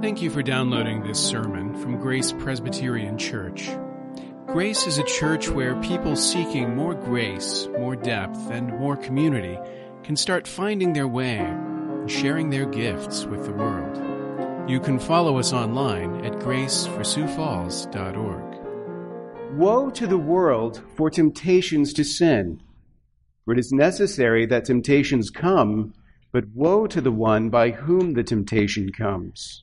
Thank you for downloading this sermon from Grace Presbyterian Church. Grace is a church where people seeking more grace, more depth, and more community can start finding their way and sharing their gifts with the world. You can follow us online at graceforsiouxfalls.org. Woe to the world for temptations to sin, for it is necessary that temptations come, but woe to the one by whom the temptation comes.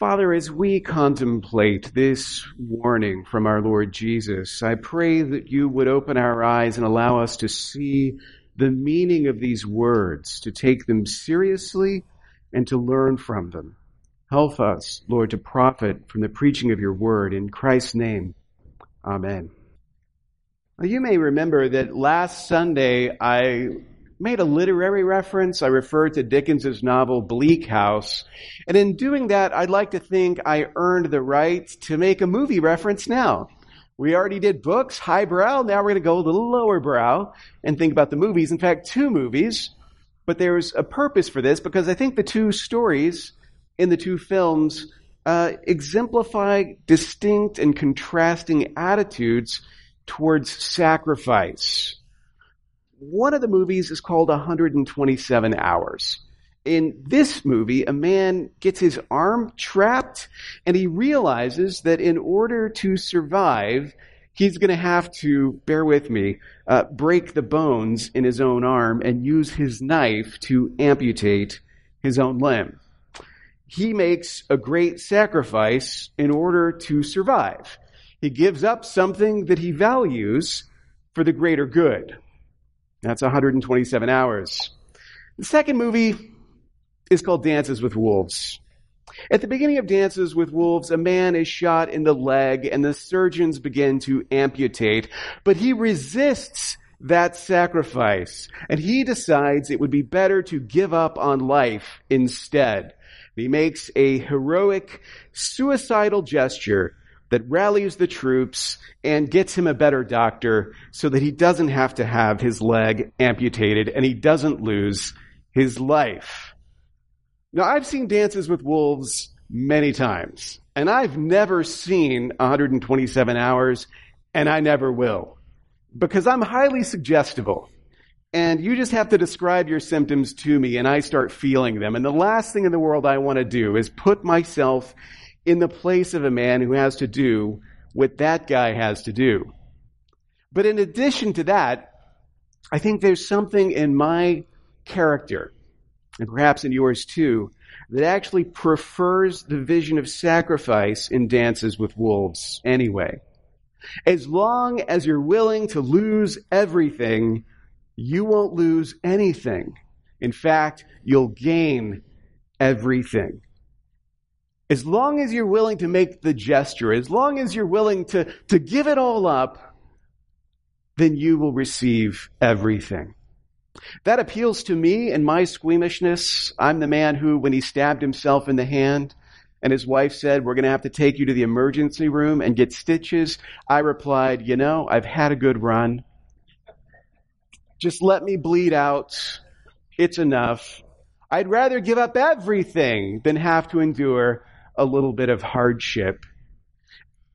Father, as we contemplate this warning from our Lord Jesus, I pray that you would open our eyes and allow us to see the meaning of these words, to take them seriously and to learn from them. Help us, Lord, to profit from the preaching of your word. In Christ's name, amen. You may remember that last Sunday I made a literary reference. I referred to Dickens's novel Bleak House. And in doing that, I'd like to think I earned the right to make a movie reference now. We already did books, highbrow. Now we're going to go a little lower brow and think about the movies. In fact, two movies. But there's a purpose for this because I think the two stories in the two films uh, exemplify distinct and contrasting attitudes towards sacrifice one of the movies is called 127 Hours. In this movie, a man gets his arm trapped and he realizes that in order to survive, he's going to have to, bear with me, uh, break the bones in his own arm and use his knife to amputate his own limb. He makes a great sacrifice in order to survive. He gives up something that he values for the greater good. That's 127 hours. The second movie is called Dances with Wolves. At the beginning of Dances with Wolves, a man is shot in the leg and the surgeons begin to amputate, but he resists that sacrifice and he decides it would be better to give up on life instead. He makes a heroic, suicidal gesture that rallies the troops and gets him a better doctor so that he doesn't have to have his leg amputated and he doesn't lose his life. Now, I've seen Dances with Wolves many times, and I've never seen 127 hours, and I never will, because I'm highly suggestible. And you just have to describe your symptoms to me, and I start feeling them. And the last thing in the world I want to do is put myself in the place of a man who has to do what that guy has to do. But in addition to that, I think there's something in my character, and perhaps in yours too, that actually prefers the vision of sacrifice in Dances with Wolves anyway. As long as you're willing to lose everything, you won't lose anything. In fact, you'll gain everything. As long as you're willing to make the gesture, as long as you're willing to, to give it all up, then you will receive everything. That appeals to me and my squeamishness. I'm the man who, when he stabbed himself in the hand, and his wife said, We're going to have to take you to the emergency room and get stitches. I replied, You know, I've had a good run. Just let me bleed out. It's enough. I'd rather give up everything than have to endure a little bit of hardship.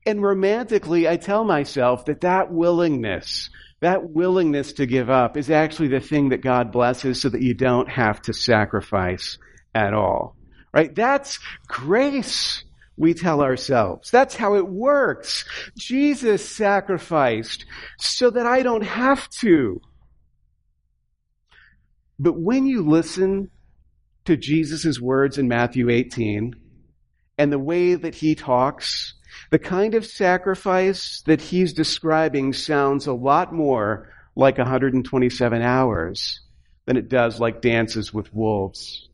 And romantically, I tell myself that that willingness, that willingness to give up is actually the thing that God blesses so that you don't have to sacrifice at all. Right? That's grace, we tell ourselves. That's how it works. Jesus sacrificed so that I don't have to. But when you listen to Jesus' words in Matthew 18, and the way that he talks, the kind of sacrifice that he's describing sounds a lot more like 127 hours than it does like dances with wolves.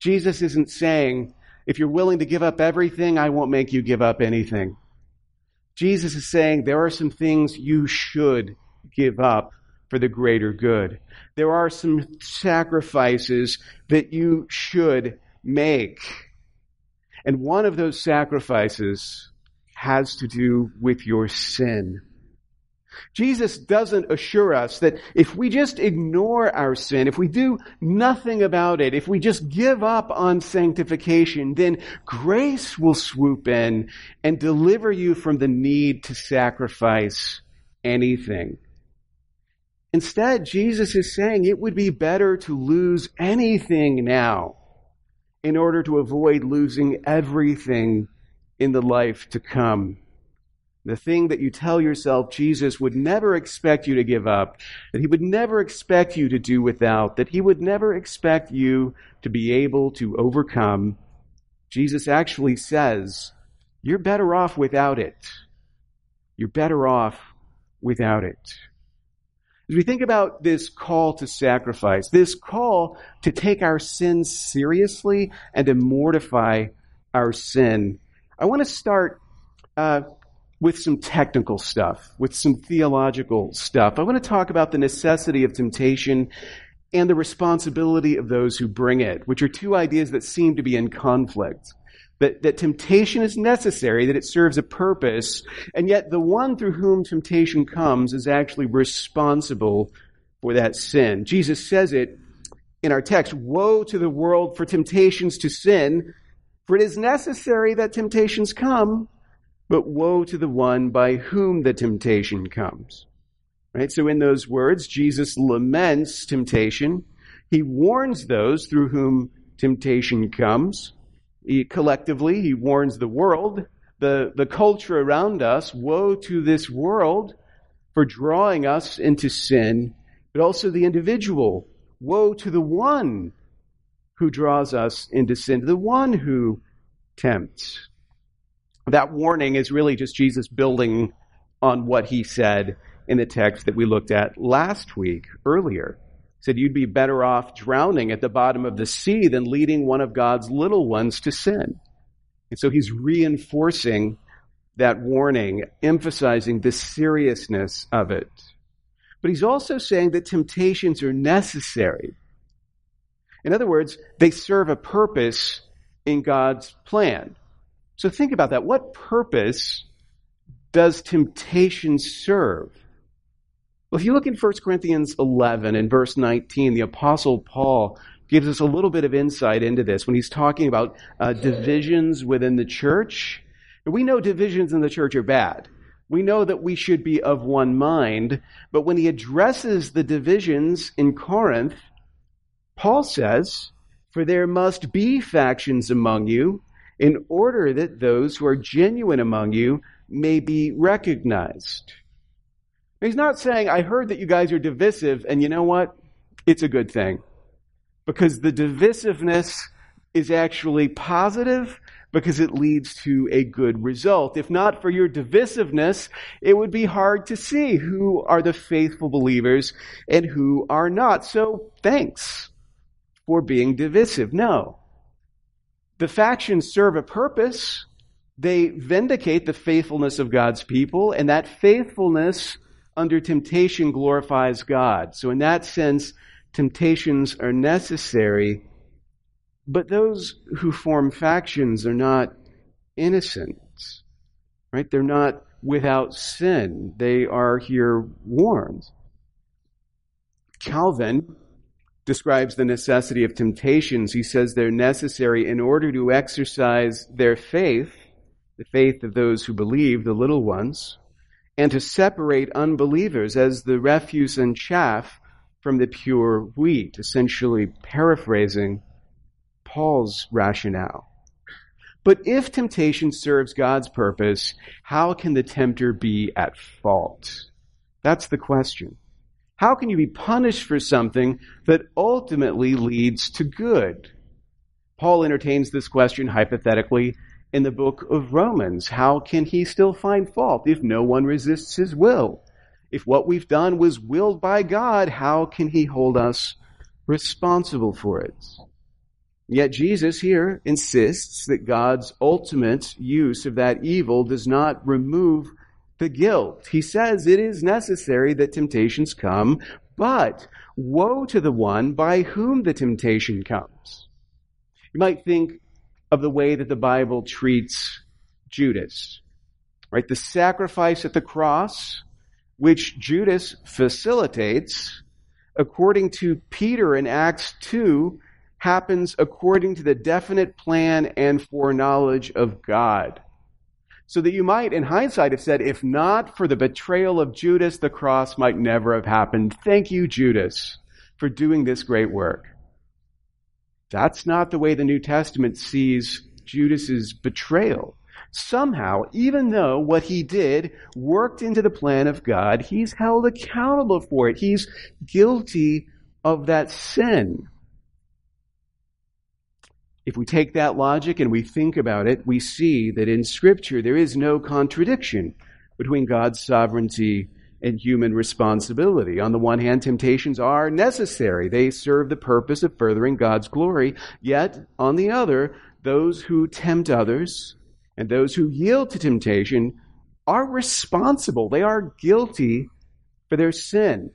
Jesus isn't saying, If you're willing to give up everything, I won't make you give up anything. Jesus is saying there are some things you should give up for the greater good. There are some sacrifices that you should make. And one of those sacrifices has to do with your sin. Jesus doesn't assure us that if we just ignore our sin, if we do nothing about it, if we just give up on sanctification, then grace will swoop in and deliver you from the need to sacrifice anything. Instead, Jesus is saying it would be better to lose anything now in order to avoid losing everything in the life to come. The thing that you tell yourself Jesus would never expect you to give up, that he would never expect you to do without, that he would never expect you to be able to overcome, Jesus actually says, you're better off without it. You're better off without it. As we think about this call to sacrifice, this call to take our sins seriously and to mortify our sin, I want to start uh, with some technical stuff, with some theological stuff. I want to talk about the necessity of temptation and the responsibility of those who bring it, which are two ideas that seem to be in conflict. That, that temptation is necessary, that it serves a purpose, and yet the one through whom temptation comes is actually responsible for that sin. Jesus says it in our text, woe to the world for temptations to sin, for it is necessary that temptations come, but woe to the one by whom the temptation comes. Right? So in those words, Jesus laments temptation. He warns those through whom temptation comes. He, collectively, he warns the world, the, the culture around us, woe to this world for drawing us into sin, but also the individual. Woe to the one who draws us into sin, the one who tempts that warning is really just Jesus building on what he said in the text that we looked at last week earlier. Said you'd be better off drowning at the bottom of the sea than leading one of God's little ones to sin. And so he's reinforcing that warning, emphasizing the seriousness of it. But he's also saying that temptations are necessary. In other words, they serve a purpose in God's plan. So think about that. What purpose does temptation serve? Well, if you look in 1 Corinthians 11 and verse 19, the Apostle Paul gives us a little bit of insight into this when he's talking about uh, divisions within the church. And we know divisions in the church are bad. We know that we should be of one mind, but when he addresses the divisions in Corinth, Paul says, For there must be factions among you, in order that those who are genuine among you may be recognized. He's not saying, I heard that you guys are divisive, and you know what? It's a good thing. Because the divisiveness is actually positive because it leads to a good result. If not for your divisiveness, it would be hard to see who are the faithful believers and who are not. So thanks for being divisive. No. The factions serve a purpose. They vindicate the faithfulness of God's people, and that faithfulness under temptation glorifies God. So, in that sense, temptations are necessary, but those who form factions are not innocent, right? They're not without sin. They are here warned. Calvin describes the necessity of temptations, he says they're necessary in order to exercise their faith, the faith of those who believe, the little ones, and to separate unbelievers as the refuse and chaff from the pure wheat, essentially paraphrasing Paul's rationale. But if temptation serves God's purpose, how can the tempter be at fault? That's the question. How can you be punished for something that ultimately leads to good? Paul entertains this question hypothetically in the book of Romans. How can he still find fault if no one resists his will? If what we've done was willed by God, how can he hold us responsible for it? Yet Jesus here insists that God's ultimate use of that evil does not remove the guilt. He says it is necessary that temptations come, but woe to the one by whom the temptation comes. You might think of the way that the Bible treats Judas, right? The sacrifice at the cross, which Judas facilitates, according to Peter in Acts 2, happens according to the definite plan and foreknowledge of God. So that you might, in hindsight, have said, if not for the betrayal of Judas, the cross might never have happened. Thank you, Judas, for doing this great work. That's not the way the New Testament sees Judas's betrayal. Somehow, even though what he did worked into the plan of God, he's held accountable for it. He's guilty of that sin. If we take that logic and we think about it, we see that in Scripture there is no contradiction between God's sovereignty and human responsibility. On the one hand, temptations are necessary. They serve the purpose of furthering God's glory. Yet, on the other, those who tempt others and those who yield to temptation are responsible. They are guilty for their sin.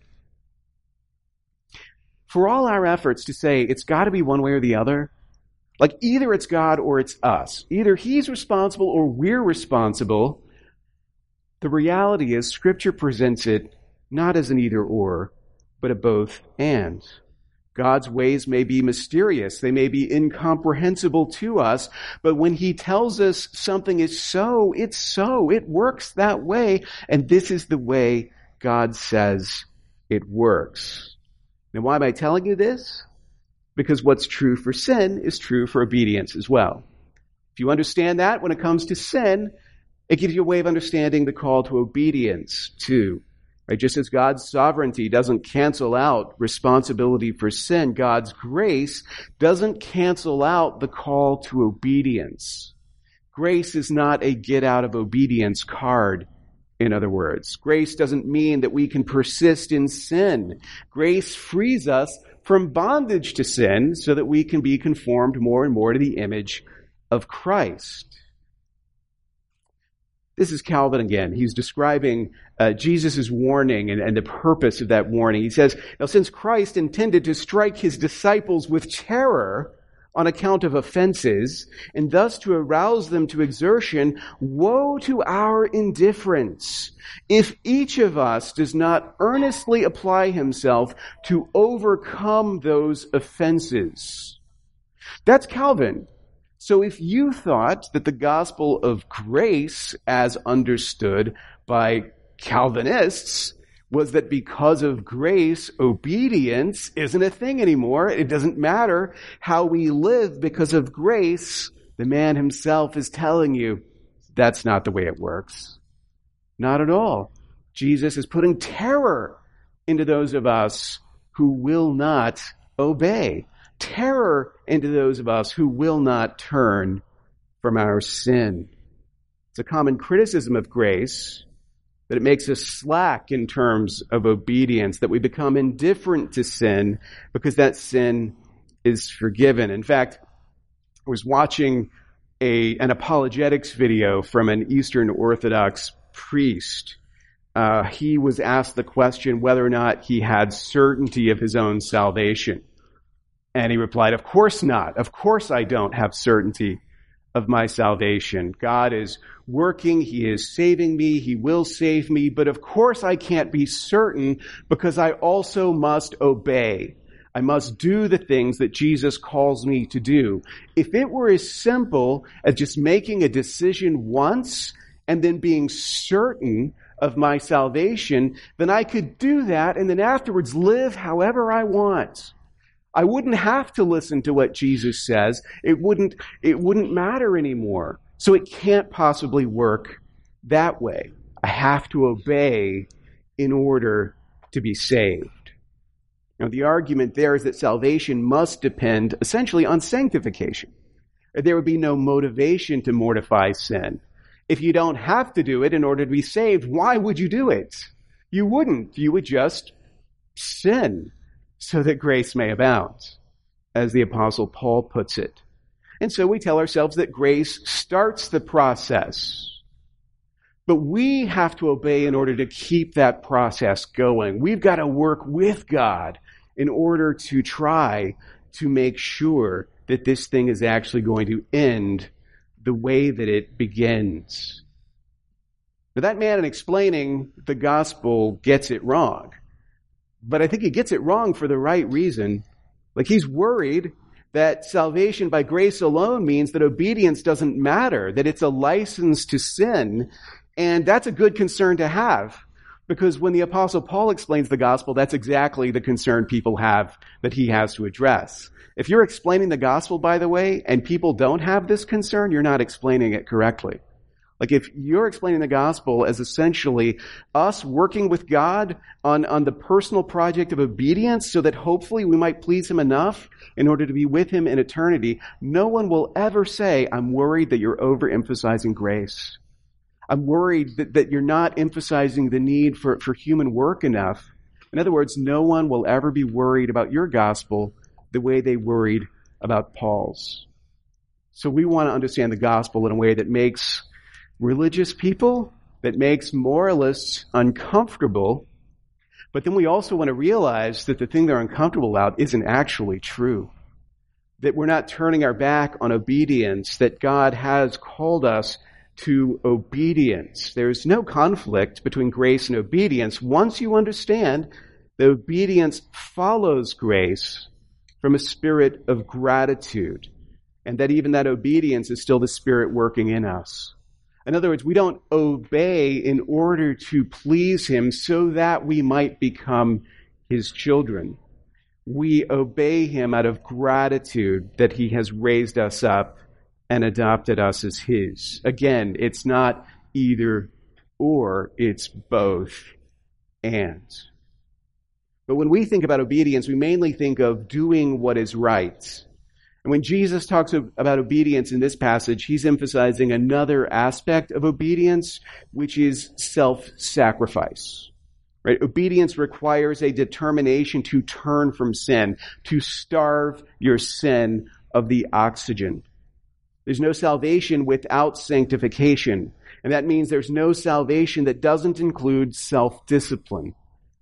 For all our efforts to say it's got to be one way or the other, like either it's God or it's us. Either he's responsible or we're responsible. The reality is scripture presents it not as an either or, but a both and. God's ways may be mysterious. They may be incomprehensible to us, but when he tells us something is so, it's so. It works that way. And this is the way God says it works. Now, why am I telling you this? because what's true for sin is true for obedience as well. If you understand that when it comes to sin, it gives you a way of understanding the call to obedience too. Right? Just as God's sovereignty doesn't cancel out responsibility for sin, God's grace doesn't cancel out the call to obedience. Grace is not a get out of obedience card, in other words. Grace doesn't mean that we can persist in sin. Grace frees us from bondage to sin so that we can be conformed more and more to the image of Christ. This is Calvin again. He's describing uh, Jesus' warning and, and the purpose of that warning. He says, Now, since Christ intended to strike his disciples with terror, on account of offenses, and thus to arouse them to exertion, woe to our indifference if each of us does not earnestly apply himself to overcome those offenses. That's Calvin. So if you thought that the gospel of grace, as understood by Calvinists, was that because of grace, obedience isn't a thing anymore. It doesn't matter how we live because of grace. The man himself is telling you that's not the way it works. Not at all. Jesus is putting terror into those of us who will not obey. Terror into those of us who will not turn from our sin. It's a common criticism of grace that it makes us slack in terms of obedience, that we become indifferent to sin because that sin is forgiven. In fact, I was watching a, an apologetics video from an Eastern Orthodox priest. Uh, he was asked the question whether or not he had certainty of his own salvation. And he replied, Of course not. Of course I don't have certainty of my salvation. God is working. He is saving me. He will save me. But of course I can't be certain because I also must obey. I must do the things that Jesus calls me to do. If it were as simple as just making a decision once and then being certain of my salvation, then I could do that and then afterwards live however I want. I wouldn't have to listen to what Jesus says. It wouldn't, it wouldn't matter anymore. So it can't possibly work that way. I have to obey in order to be saved. Now, the argument there is that salvation must depend essentially on sanctification. There would be no motivation to mortify sin. If you don't have to do it in order to be saved, why would you do it? You wouldn't. You would just sin so that grace may abound. as the apostle Paul puts it. And so we tell ourselves that grace starts the process. But we have to obey in order to keep that process going. We've got to work with God in order to try to make sure that this thing is actually going to end the way that it begins. But that man in explaining the gospel gets it wrong. But I think he gets it wrong for the right reason. Like he's worried that salvation by grace alone means that obedience doesn't matter, that it's a license to sin. And that's a good concern to have. Because when the apostle Paul explains the gospel, that's exactly the concern people have that he has to address. If you're explaining the gospel, by the way, and people don't have this concern, you're not explaining it correctly. Like if you're explaining the gospel as essentially us working with God on, on the personal project of obedience so that hopefully we might please Him enough in order to be with Him in eternity, no one will ever say, I'm worried that you're overemphasizing grace. I'm worried that, that you're not emphasizing the need for, for human work enough. In other words, no one will ever be worried about your gospel the way they worried about Paul's. So we want to understand the gospel in a way that makes religious people, that makes moralists uncomfortable. But then we also want to realize that the thing they're uncomfortable about isn't actually true. That we're not turning our back on obedience, that God has called us to obedience. There's no conflict between grace and obedience once you understand that obedience follows grace from a spirit of gratitude, and that even that obedience is still the Spirit working in us. In other words, we don't obey in order to please Him so that we might become His children. We obey Him out of gratitude that He has raised us up and adopted us as His. Again, it's not either or, it's both and. But when we think about obedience, we mainly think of doing what is right. And when Jesus talks about obedience in this passage, he's emphasizing another aspect of obedience, which is self-sacrifice. Right? Obedience requires a determination to turn from sin, to starve your sin of the oxygen. There's no salvation without sanctification. And that means there's no salvation that doesn't include self-discipline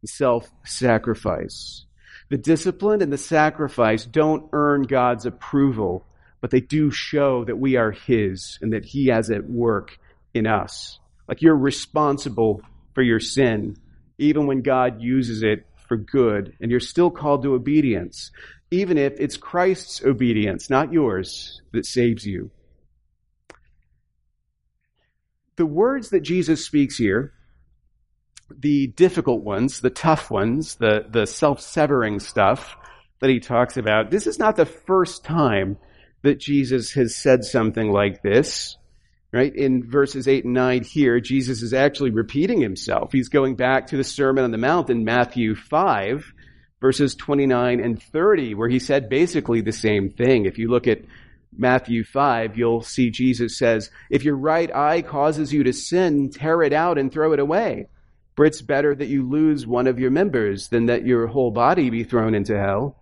self sacrifice. The discipline and the sacrifice don't earn God's approval, but they do show that we are His and that He has at work in us. Like you're responsible for your sin, even when God uses it for good, and you're still called to obedience, even if it's Christ's obedience, not yours, that saves you. The words that Jesus speaks here the difficult ones, the tough ones, the, the self-severing stuff that he talks about, this is not the first time that Jesus has said something like this. Right? In verses 8 and 9 here, Jesus is actually repeating himself. He's going back to the Sermon on the Mount in Matthew 5, verses 29 and 30, where he said basically the same thing. If you look at Matthew 5, you'll see Jesus says, If your right eye causes you to sin, tear it out and throw it away. For it's better that you lose one of your members than that your whole body be thrown into hell.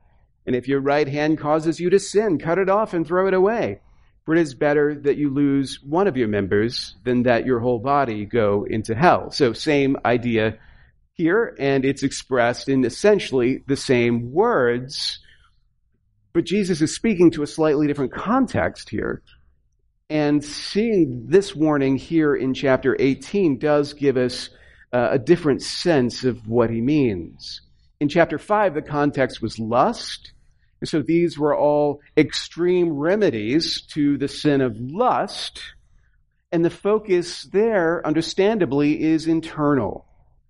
And if your right hand causes you to sin, cut it off and throw it away. For it is better that you lose one of your members than that your whole body go into hell. So same idea here, and it's expressed in essentially the same words. But Jesus is speaking to a slightly different context here. And seeing this warning here in chapter 18 does give us uh, a different sense of what he means. In chapter 5, the context was lust. And so these were all extreme remedies to the sin of lust. And the focus there, understandably, is internal,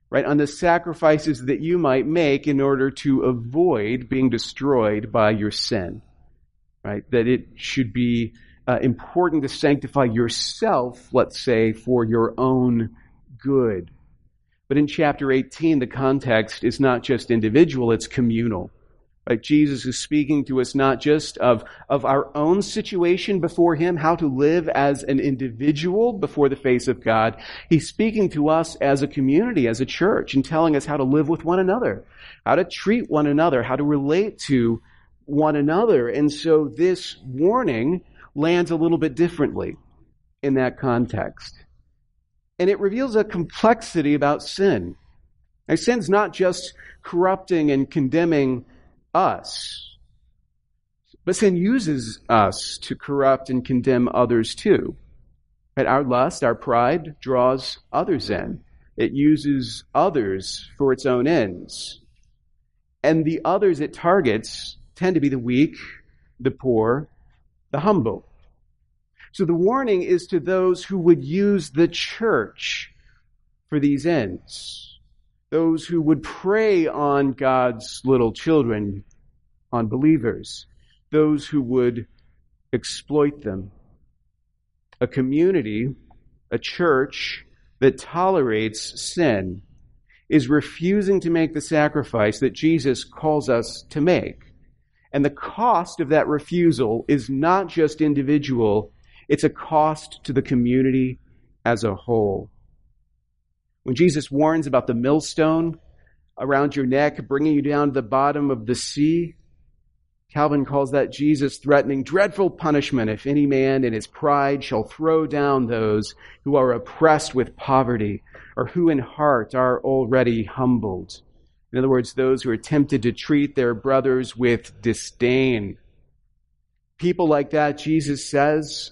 right? On the sacrifices that you might make in order to avoid being destroyed by your sin, right? That it should be uh, important to sanctify yourself, let's say, for your own good. But in chapter 18, the context is not just individual, it's communal. Right? Jesus is speaking to us not just of, of our own situation before Him, how to live as an individual before the face of God. He's speaking to us as a community, as a church, and telling us how to live with one another, how to treat one another, how to relate to one another. And so this warning lands a little bit differently in that context. And it reveals a complexity about sin. Now, sin's not just corrupting and condemning us, but sin uses us to corrupt and condemn others too. Right? Our lust, our pride draws others in. It uses others for its own ends. And the others it targets tend to be the weak, the poor, the humble. So the warning is to those who would use the church for these ends. Those who would prey on God's little children, on believers. Those who would exploit them. A community, a church that tolerates sin is refusing to make the sacrifice that Jesus calls us to make. And the cost of that refusal is not just individual, it's a cost to the community as a whole. When Jesus warns about the millstone around your neck, bringing you down to the bottom of the sea, Calvin calls that Jesus threatening dreadful punishment if any man in his pride shall throw down those who are oppressed with poverty or who in heart are already humbled. In other words, those who are tempted to treat their brothers with disdain. People like that, Jesus says,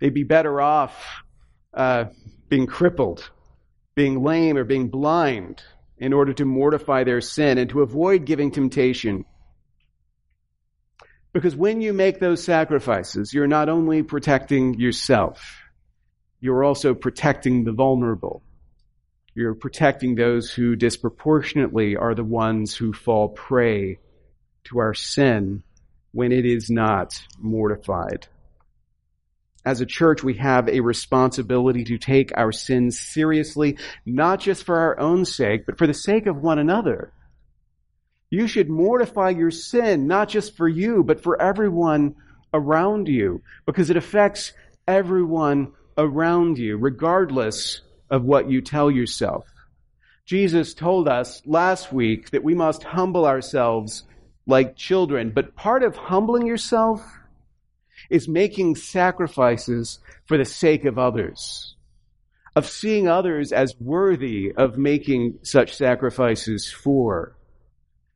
They'd be better off uh, being crippled, being lame, or being blind in order to mortify their sin and to avoid giving temptation. Because when you make those sacrifices, you're not only protecting yourself, you're also protecting the vulnerable. You're protecting those who disproportionately are the ones who fall prey to our sin when it is not mortified as a church, we have a responsibility to take our sins seriously, not just for our own sake, but for the sake of one another. You should mortify your sin, not just for you, but for everyone around you, because it affects everyone around you, regardless of what you tell yourself. Jesus told us last week that we must humble ourselves like children, but part of humbling yourself is making sacrifices for the sake of others, of seeing others as worthy of making such sacrifices for.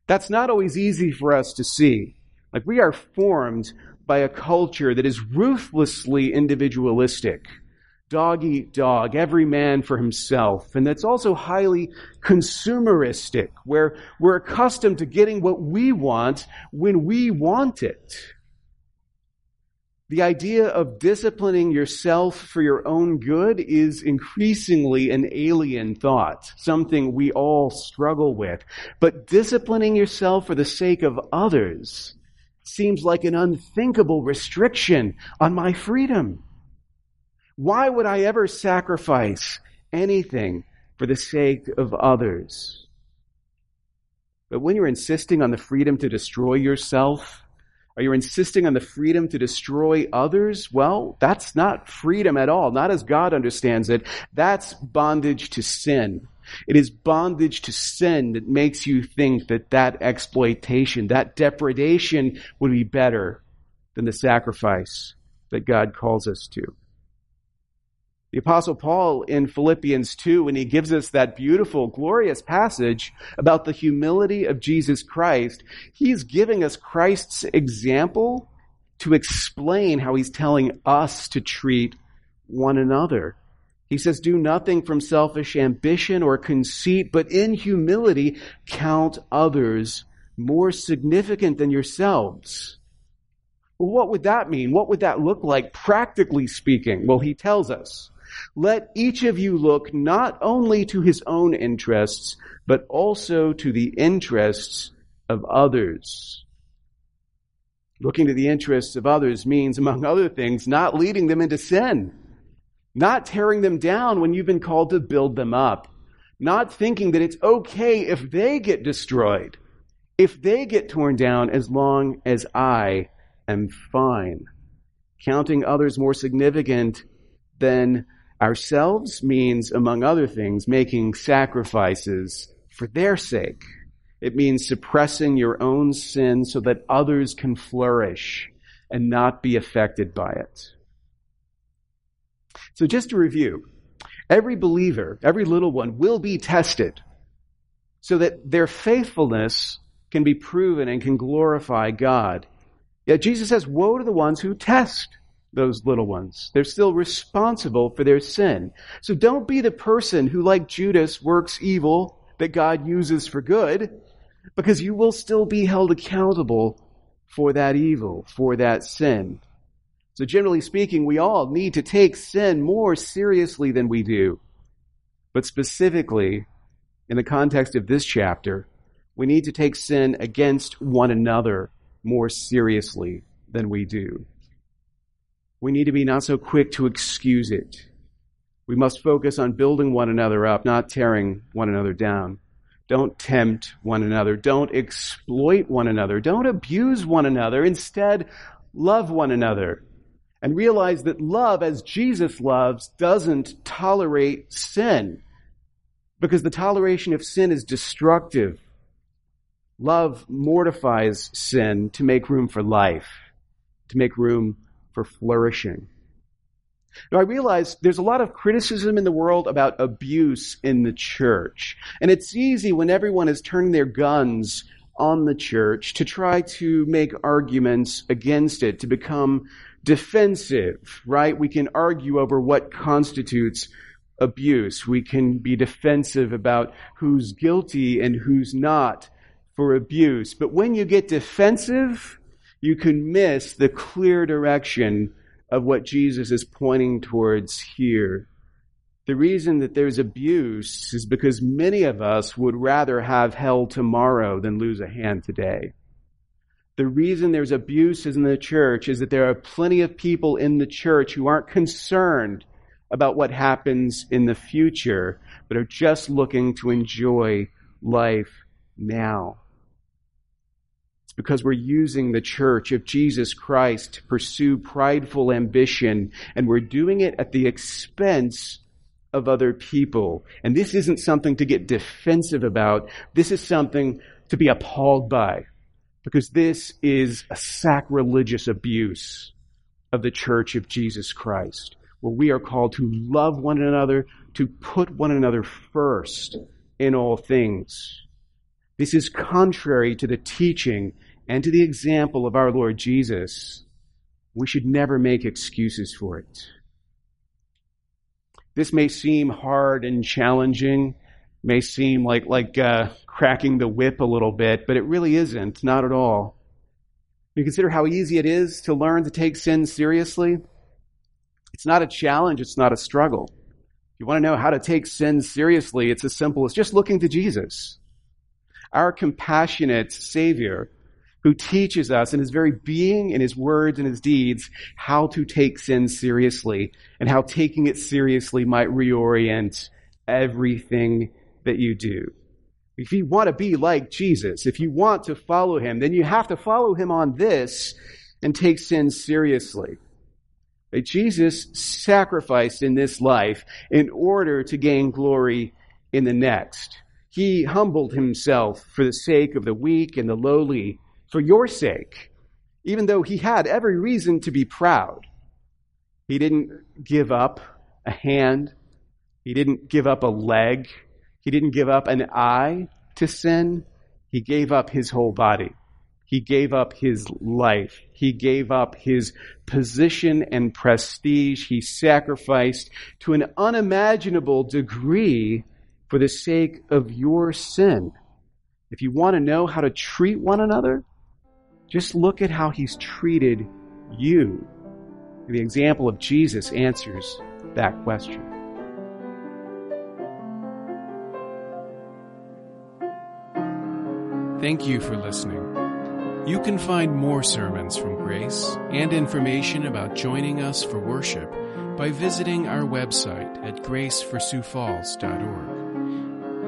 That's not always easy for us to see. Like we are formed by a culture that is ruthlessly individualistic. Dog eat dog, every man for himself. And that's also highly consumeristic, where we're accustomed to getting what we want when we want it. The idea of disciplining yourself for your own good is increasingly an alien thought, something we all struggle with. But disciplining yourself for the sake of others seems like an unthinkable restriction on my freedom. Why would I ever sacrifice anything for the sake of others? But when you're insisting on the freedom to destroy yourself, are you insisting on the freedom to destroy others? Well, that's not freedom at all, not as God understands it. That's bondage to sin. It is bondage to sin that makes you think that that exploitation, that depredation would be better than the sacrifice that God calls us to. The apostle Paul in Philippians 2, when he gives us that beautiful, glorious passage about the humility of Jesus Christ, he's giving us Christ's example to explain how he's telling us to treat one another. He says, do nothing from selfish ambition or conceit, but in humility count others more significant than yourselves. Well, what would that mean? What would that look like practically speaking? Well, he tells us. Let each of you look not only to his own interests, but also to the interests of others. Looking to the interests of others means, among other things, not leading them into sin, not tearing them down when you've been called to build them up, not thinking that it's okay if they get destroyed, if they get torn down, as long as I am fine. Counting others more significant than Ourselves means, among other things, making sacrifices for their sake. It means suppressing your own sin so that others can flourish and not be affected by it. So just to review, every believer, every little one will be tested so that their faithfulness can be proven and can glorify God. Yet Jesus says, woe to the ones who test those little ones. They're still responsible for their sin. So don't be the person who, like Judas, works evil that God uses for good, because you will still be held accountable for that evil, for that sin. So generally speaking, we all need to take sin more seriously than we do. But specifically, in the context of this chapter, we need to take sin against one another more seriously than we do. We need to be not so quick to excuse it. We must focus on building one another up, not tearing one another down. Don't tempt one another. Don't exploit one another. Don't abuse one another. Instead, love one another. And realize that love, as Jesus loves, doesn't tolerate sin. Because the toleration of sin is destructive. Love mortifies sin to make room for life, to make room for flourishing. Now, I realize there's a lot of criticism in the world about abuse in the church. And it's easy when everyone is turning their guns on the church to try to make arguments against it, to become defensive, right? We can argue over what constitutes abuse. We can be defensive about who's guilty and who's not for abuse. But when you get defensive, you can miss the clear direction of what Jesus is pointing towards here. The reason that there's abuse is because many of us would rather have hell tomorrow than lose a hand today. The reason there's abuse in the church is that there are plenty of people in the church who aren't concerned about what happens in the future, but are just looking to enjoy life now. It's because we're using the church of Jesus Christ to pursue prideful ambition, and we're doing it at the expense of other people. And this isn't something to get defensive about. This is something to be appalled by because this is a sacrilegious abuse of the church of Jesus Christ, where we are called to love one another, to put one another first in all things. This is contrary to the teaching and to the example of our Lord Jesus. We should never make excuses for it. This may seem hard and challenging, may seem like, like uh, cracking the whip a little bit, but it really isn't, not at all. You consider how easy it is to learn to take sin seriously. It's not a challenge, it's not a struggle. If you want to know how to take sin seriously, it's as simple as just looking to Jesus. Our compassionate Savior who teaches us in his very being, in his words, and his deeds, how to take sin seriously and how taking it seriously might reorient everything that you do. If you want to be like Jesus, if you want to follow him, then you have to follow him on this and take sin seriously. That Jesus sacrificed in this life in order to gain glory in the next. He humbled himself for the sake of the weak and the lowly for your sake, even though he had every reason to be proud. He didn't give up a hand. He didn't give up a leg. He didn't give up an eye to sin. He gave up his whole body. He gave up his life. He gave up his position and prestige. He sacrificed to an unimaginable degree for the sake of your sin. If you want to know how to treat one another, just look at how he's treated you. The example of Jesus answers that question. Thank you for listening. You can find more sermons from Grace and information about joining us for worship by visiting our website at graceforsiouxfalls.org.